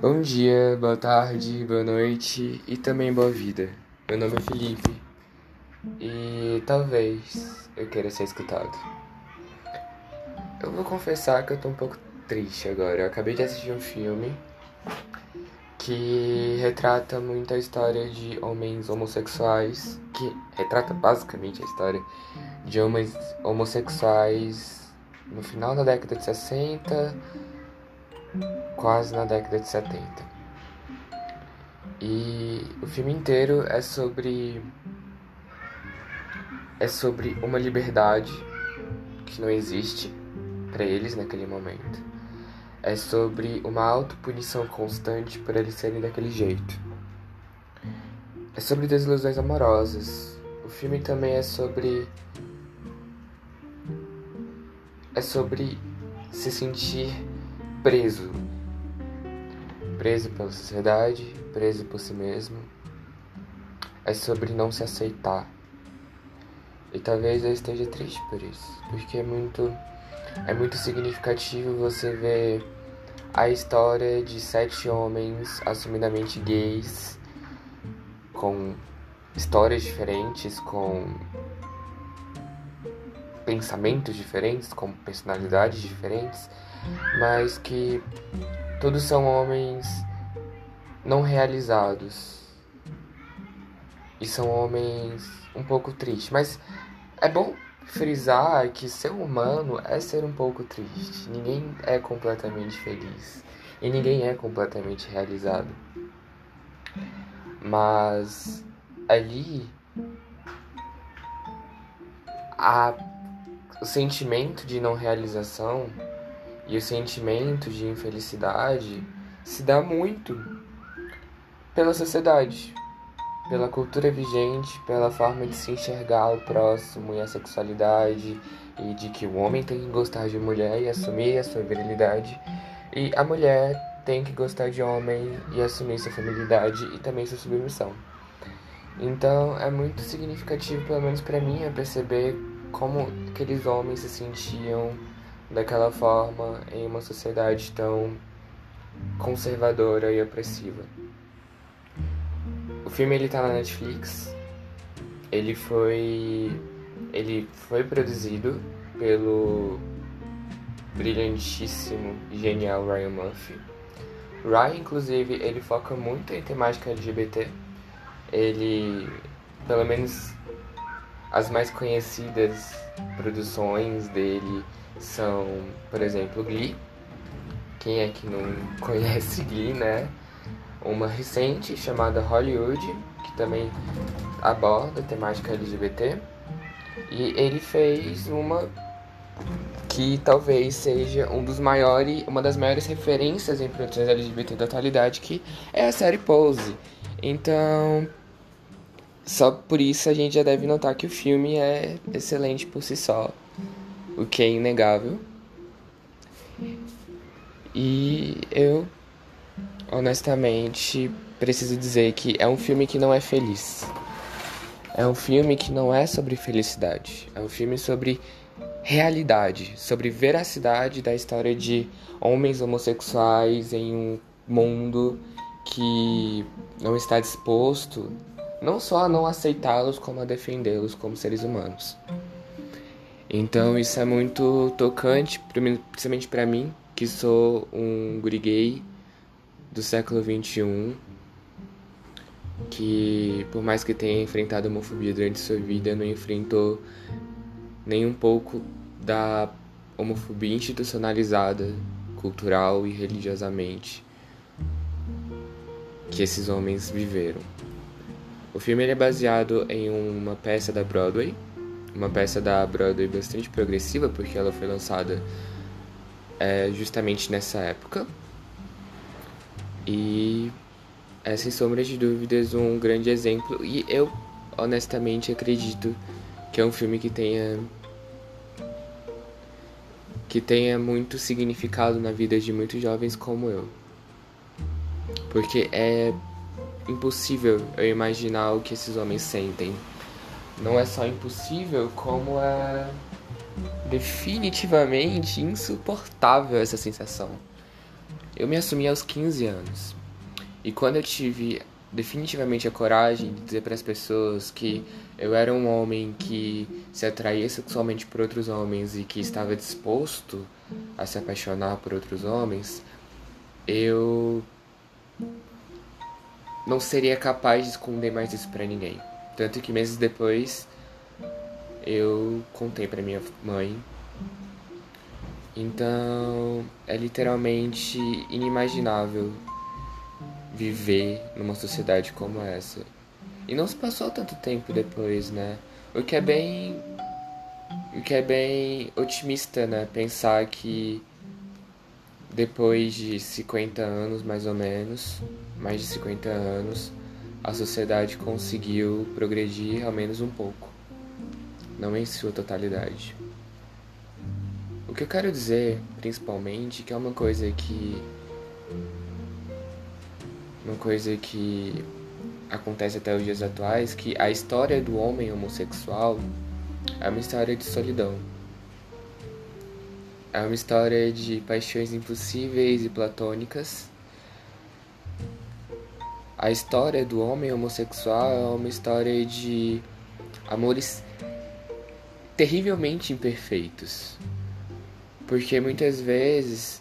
Bom dia, boa tarde, boa noite e também boa vida. Meu nome é Felipe e talvez eu queira ser escutado. Eu vou confessar que eu tô um pouco triste agora. Eu acabei de assistir um filme que retrata muito a história de homens homossexuais, que retrata basicamente a história de homens homossexuais no final da década de 60 quase na década de 70. E o filme inteiro é sobre é sobre uma liberdade que não existe para eles naquele momento. É sobre uma autopunição constante por eles serem daquele jeito. É sobre desilusões amorosas. O filme também é sobre é sobre se sentir preso. Preso pela sociedade, preso por si mesmo. É sobre não se aceitar. E talvez eu esteja triste por isso, porque é muito é muito significativo você ver a história de sete homens assumidamente gays com histórias diferentes, com pensamentos diferentes, com personalidades diferentes mas que todos são homens não realizados. E são homens um pouco tristes. Mas é bom frisar que ser humano é ser um pouco triste. Ninguém é completamente feliz. E ninguém é completamente realizado. Mas ali a, o sentimento de não realização e o sentimento de infelicidade se dá muito pela sociedade, pela cultura vigente, pela forma de se enxergar o próximo e a sexualidade, e de que o homem tem que gostar de mulher e assumir a sua virilidade, e a mulher tem que gostar de homem e assumir sua feminilidade e também sua submissão. Então é muito significativo, pelo menos para mim, é perceber como aqueles homens se sentiam daquela forma em uma sociedade tão conservadora e opressiva. O filme ele tá na Netflix. Ele foi ele foi produzido pelo brilhantíssimo e genial Ryan Murphy. Ryan, inclusive, ele foca muito em temática LGBT. Ele, pelo menos as mais conhecidas produções dele são, por exemplo, Glee. Quem é que não conhece Glee, né? Uma recente chamada Hollywood, que também aborda a temática LGBT. E ele fez uma que talvez seja um dos maiores, uma das maiores referências em produções LGBT da atualidade, que é a série Pose. Então, só por isso a gente já deve notar que o filme é excelente por si só o que é inegável. E eu, honestamente, preciso dizer que é um filme que não é feliz. É um filme que não é sobre felicidade. É um filme sobre realidade, sobre veracidade da história de homens homossexuais em um mundo que não está disposto não só a não aceitá-los, como a defendê-los como seres humanos. Então isso é muito tocante, principalmente para mim, que sou um guri gay do século XXI, que por mais que tenha enfrentado homofobia durante sua vida, não enfrentou nem um pouco da homofobia institucionalizada, cultural e religiosamente que esses homens viveram. O filme é baseado em uma peça da Broadway uma peça da Broadway bastante progressiva, porque ela foi lançada é, justamente nessa época. E é sem sombra de dúvidas um grande exemplo. E eu honestamente acredito que é um filme que tenha que tenha muito significado na vida de muitos jovens como eu. Porque é impossível eu imaginar o que esses homens sentem não é só impossível, como é definitivamente insuportável essa sensação. Eu me assumi aos 15 anos. E quando eu tive definitivamente a coragem de dizer para as pessoas que eu era um homem que se atraía sexualmente por outros homens e que estava disposto a se apaixonar por outros homens, eu não seria capaz de esconder mais isso para ninguém. Tanto que meses depois eu contei para minha mãe. Então, é literalmente inimaginável viver numa sociedade como essa. E não se passou tanto tempo depois, né? O que é bem. O que é bem otimista, né? Pensar que depois de 50 anos, mais ou menos, mais de 50 anos, a sociedade conseguiu progredir ao menos um pouco. Não em sua totalidade. O que eu quero dizer, principalmente, que é uma coisa que uma coisa que acontece até os dias atuais, que a história do homem homossexual é uma história de solidão. É uma história de paixões impossíveis e platônicas. A história do homem homossexual é uma história de amores terrivelmente imperfeitos. Porque muitas vezes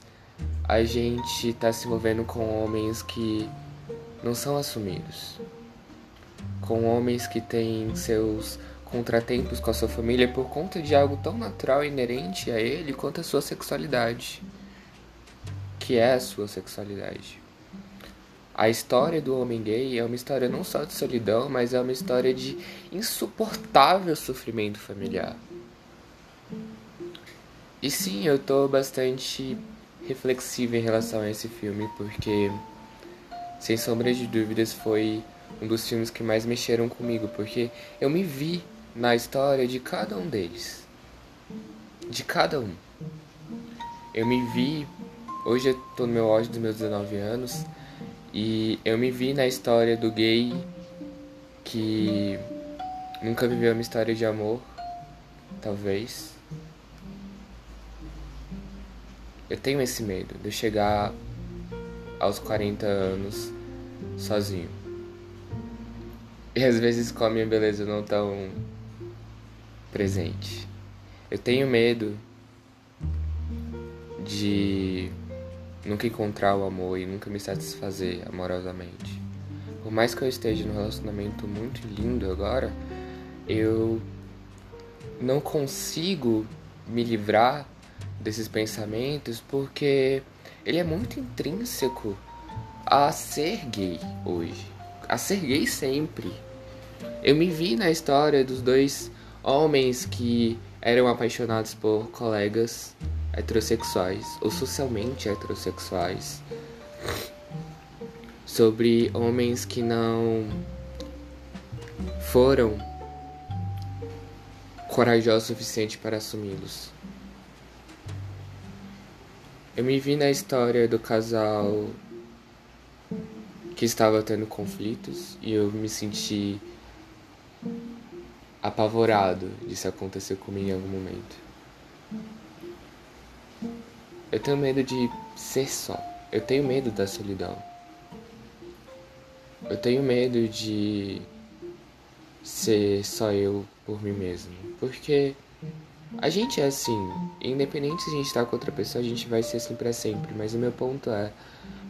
a gente está se envolvendo com homens que não são assumidos. Com homens que têm seus contratempos com a sua família por conta de algo tão natural e inerente a ele quanto a sua sexualidade. Que é a sua sexualidade. A história do homem gay é uma história não só de solidão, mas é uma história de insuportável sofrimento familiar. E sim, eu tô bastante reflexivo em relação a esse filme, porque sem sombra de dúvidas, foi um dos filmes que mais mexeram comigo, porque eu me vi na história de cada um deles. De cada um. Eu me vi. Hoje eu tô no meu auge dos meus 19 anos. E eu me vi na história do gay que nunca viveu uma história de amor. Talvez. Eu tenho esse medo de chegar aos 40 anos sozinho. E às vezes com a minha beleza não tão presente. Eu tenho medo de nunca encontrar o amor e nunca me satisfazer amorosamente. Por mais que eu esteja num relacionamento muito lindo agora, eu não consigo me livrar desses pensamentos porque ele é muito intrínseco a ser gay hoje, a ser gay sempre. Eu me vi na história dos dois homens que eram apaixonados por colegas heterossexuais ou socialmente heterossexuais, sobre homens que não foram corajosos o suficiente para assumi-los. Eu me vi na história do casal que estava tendo conflitos e eu me senti apavorado disso acontecer comigo em algum momento. Eu tenho medo de ser só. Eu tenho medo da solidão. Eu tenho medo de ser só eu por mim mesmo. Porque a gente é assim, independente se a gente tá com outra pessoa, a gente vai ser assim pra sempre. Mas o meu ponto é,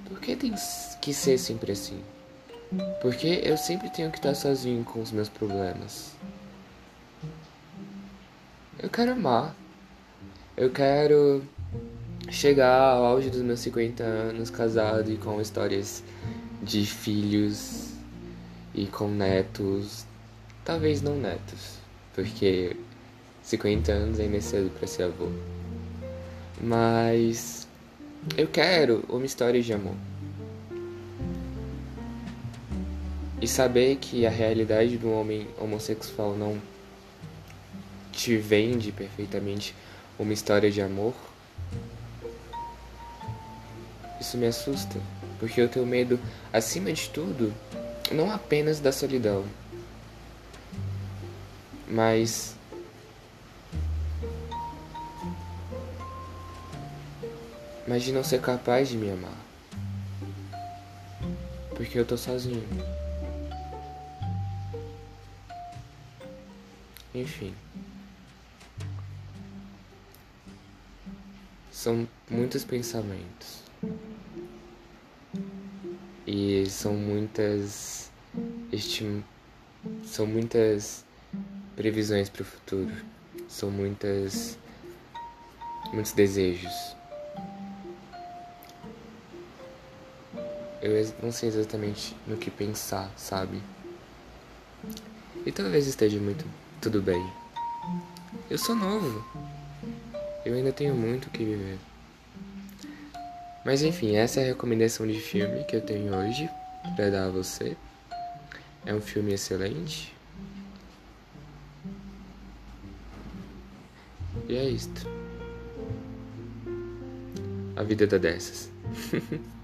por que tem que ser sempre assim? Porque eu sempre tenho que estar sozinho com os meus problemas. Eu quero amar. Eu quero chegar ao auge dos meus 50 anos casado e com histórias de filhos e com netos. Talvez não netos, porque 50 anos ainda é cedo para ser avô. Mas eu quero uma história de amor. E saber que a realidade do homem homossexual não te vende perfeitamente uma história de amor, isso me assusta, porque eu tenho medo, acima de tudo, não apenas da solidão, mas mas de não ser capaz de me amar. porque eu tô sozinho. Enfim. São muitos pensamentos. E são muitas estim... são muitas previsões para o futuro. São muitas muitos desejos. Eu não sei exatamente no que pensar, sabe? E talvez esteja muito tudo bem. Eu sou novo. Eu ainda tenho muito que viver. Mas enfim, essa é a recomendação de filme que eu tenho hoje para dar a você. É um filme excelente. E é isto. A vida é dessas.